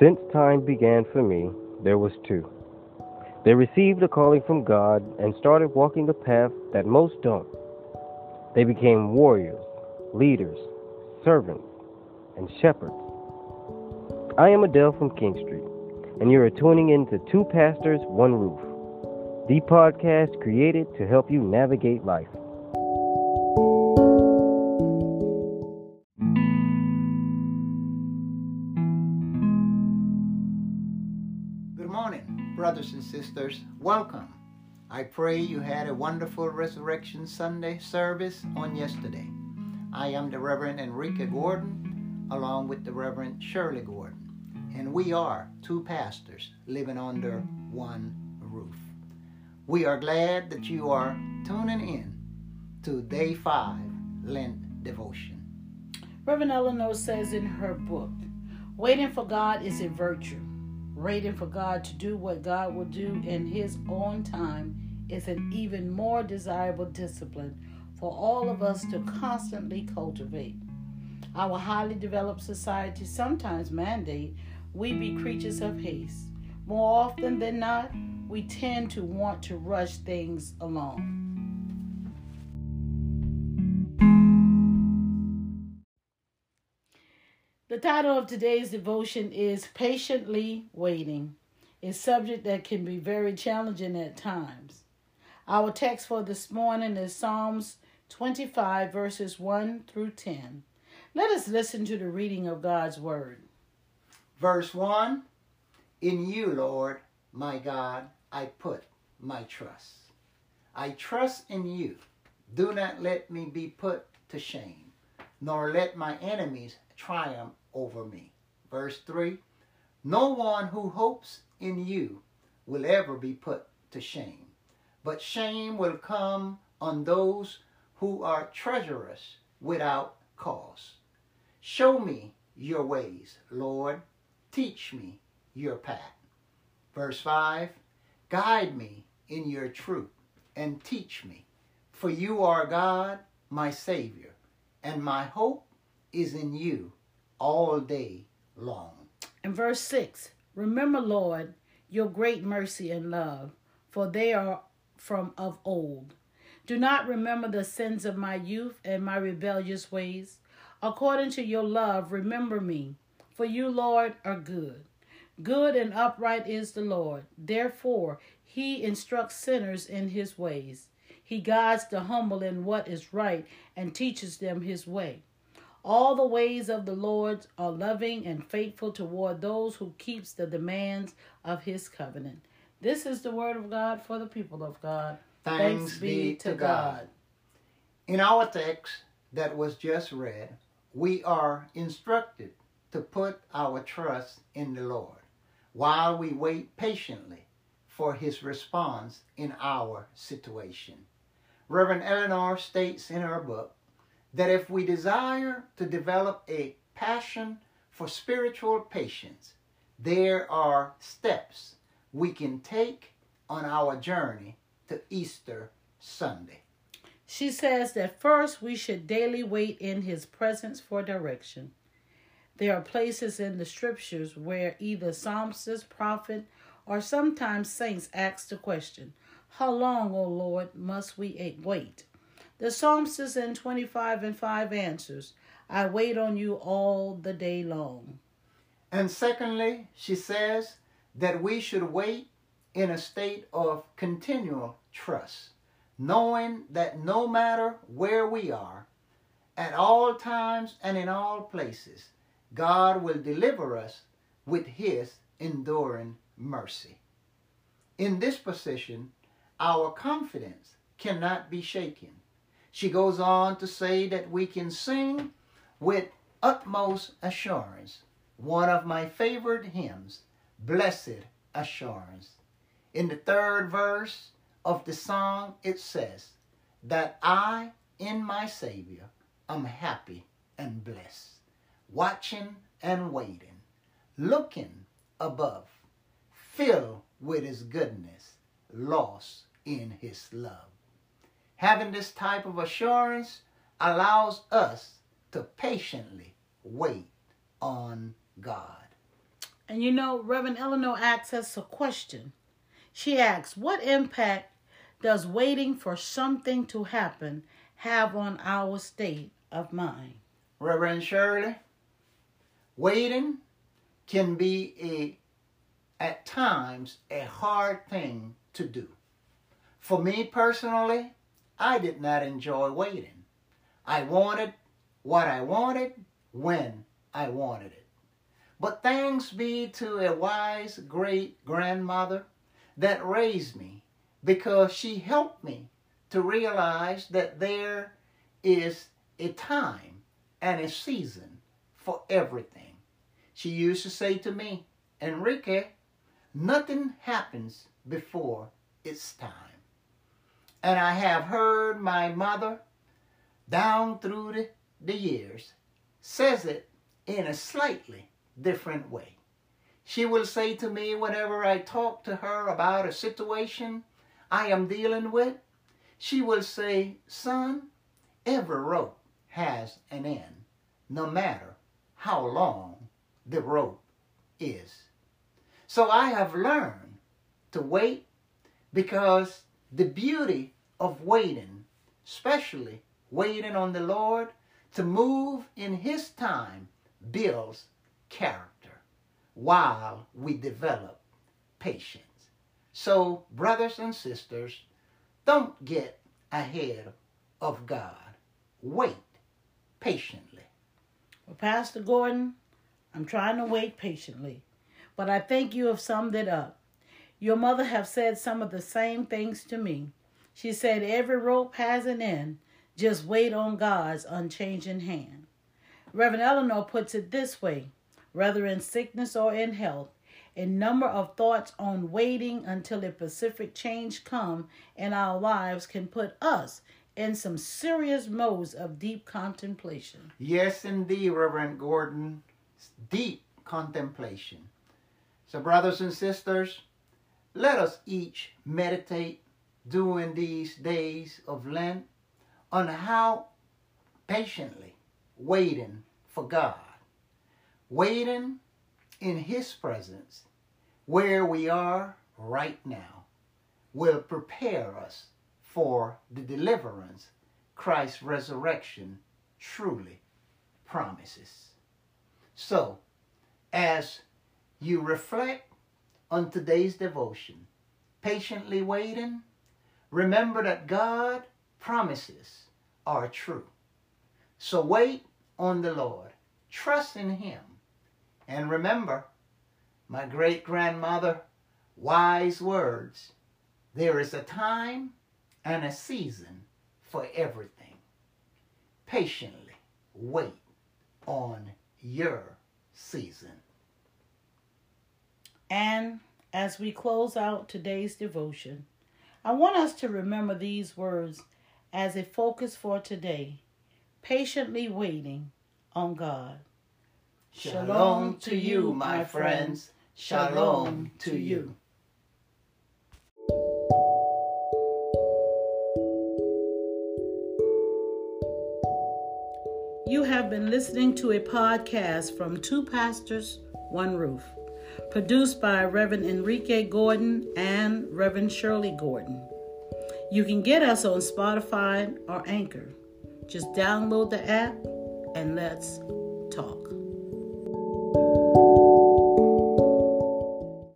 Since time began for me, there was two. They received a calling from God and started walking a path that most don't. They became warriors, leaders, servants, and shepherds. I am Adele from King Street, and you are tuning in to Two Pastors, One Roof, the podcast created to help you navigate life. Brothers and sisters. Welcome. I pray you had a wonderful Resurrection Sunday service on yesterday. I am the Reverend Enrique Gordon, along with the Reverend Shirley Gordon, and we are two pastors living under one roof. We are glad that you are tuning in to Day 5 Lent Devotion. Reverend Eleanor says in her book, Waiting for God is a virtue. Waiting for God to do what God will do in His own time is an even more desirable discipline for all of us to constantly cultivate. Our highly developed society sometimes mandate we be creatures of haste. More often than not, we tend to want to rush things along. The title of today's devotion is Patiently Waiting, a subject that can be very challenging at times. Our text for this morning is Psalms 25, verses 1 through 10. Let us listen to the reading of God's Word. Verse 1 In you, Lord, my God, I put my trust. I trust in you. Do not let me be put to shame, nor let my enemies triumph over me. Verse 3 No one who hopes in you will ever be put to shame, but shame will come on those who are treacherous without cause. Show me your ways, Lord. Teach me your path. Verse 5 Guide me in your truth and teach me, for you are God, my Savior, and my hope is in you all day long. And verse 6 Remember, Lord, your great mercy and love, for they are from of old. Do not remember the sins of my youth and my rebellious ways. According to your love, remember me, for you, Lord, are good. Good and upright is the Lord. Therefore, he instructs sinners in his ways. He guides the humble in what is right and teaches them his way. All the ways of the Lord are loving and faithful toward those who keeps the demands of his covenant. This is the word of God for the people of God. Thanks, be to God. In our text that was just read, we are instructed to put our trust in the Lord while we wait patiently for his response in our situation. Reverend Eleanor states in her book that if we desire to develop a passion for spiritual patience, there are steps we can take on our journey to Easter Sunday. She says that first we should daily wait in his presence for direction. There are places in the scriptures where either psalmist, prophet, or sometimes saints ask the question, How long, O Lord, must we wait? The psalmist in 25 and 5 answers, I wait on you all the day long. And secondly, she says that we should wait in a state of continual trust, knowing that no matter where we are, at all times and in all places, God will deliver us with his enduring mercy. In this position, our confidence cannot be shaken. She goes on to say that we can sing with utmost assurance one of my favorite hymns, Blessed Assurance. In the third verse of the song, it says that I, in my Savior, am happy and blessed, watching and waiting, looking above, filled with His goodness, lost in His love. Having this type of assurance allows us to patiently wait on God. And you know, Reverend Eleanor asks us a question. She asks, What impact does waiting for something to happen have on our state of mind? Reverend Shirley, waiting can be a at times a hard thing to do. For me personally, I did not enjoy waiting. I wanted what I wanted when I wanted it. But thanks be to a wise great grandmother that raised me because she helped me to realize that there is a time and a season for everything. She used to say to me, Enrique, nothing happens before its time. And I have heard my mother down through the, the years says it in a slightly different way. She will say to me whenever I talk to her about a situation I am dealing with, she will say, Son, every rope has an end, no matter how long the rope is. So I have learned to wait because the beauty of waiting, especially waiting on the Lord to move in His time, builds character while we develop patience. So, brothers and sisters, don't get ahead of God. Wait patiently. Well, Pastor Gordon, I'm trying to wait patiently, but I think you have summed it up. Your mother have said some of the same things to me. She said every rope has an end. Just wait on God's unchanging hand. Reverend Eleanor puts it this way whether in sickness or in health, a number of thoughts on waiting until a specific change come in our lives can put us in some serious modes of deep contemplation. Yes, indeed, Reverend Gordon. Deep contemplation. So, brothers and sisters, let us each meditate during these days of Lent on how patiently waiting for God, waiting in His presence where we are right now, will prepare us for the deliverance Christ's resurrection truly promises. So, as you reflect on today's devotion, patiently waiting, remember that God promises are true. So wait on the Lord, trust in Him, and remember my great grandmother wise words there is a time and a season for everything. Patiently wait on your season. And as we close out today's devotion, I want us to remember these words as a focus for today patiently waiting on God. Shalom to you, my friends. Shalom to you. You have been listening to a podcast from Two Pastors, One Roof, produced by Reverend Enrique Gordon and Reverend Shirley Gordon. You can get us on Spotify or Anchor. Just download the app and let's talk.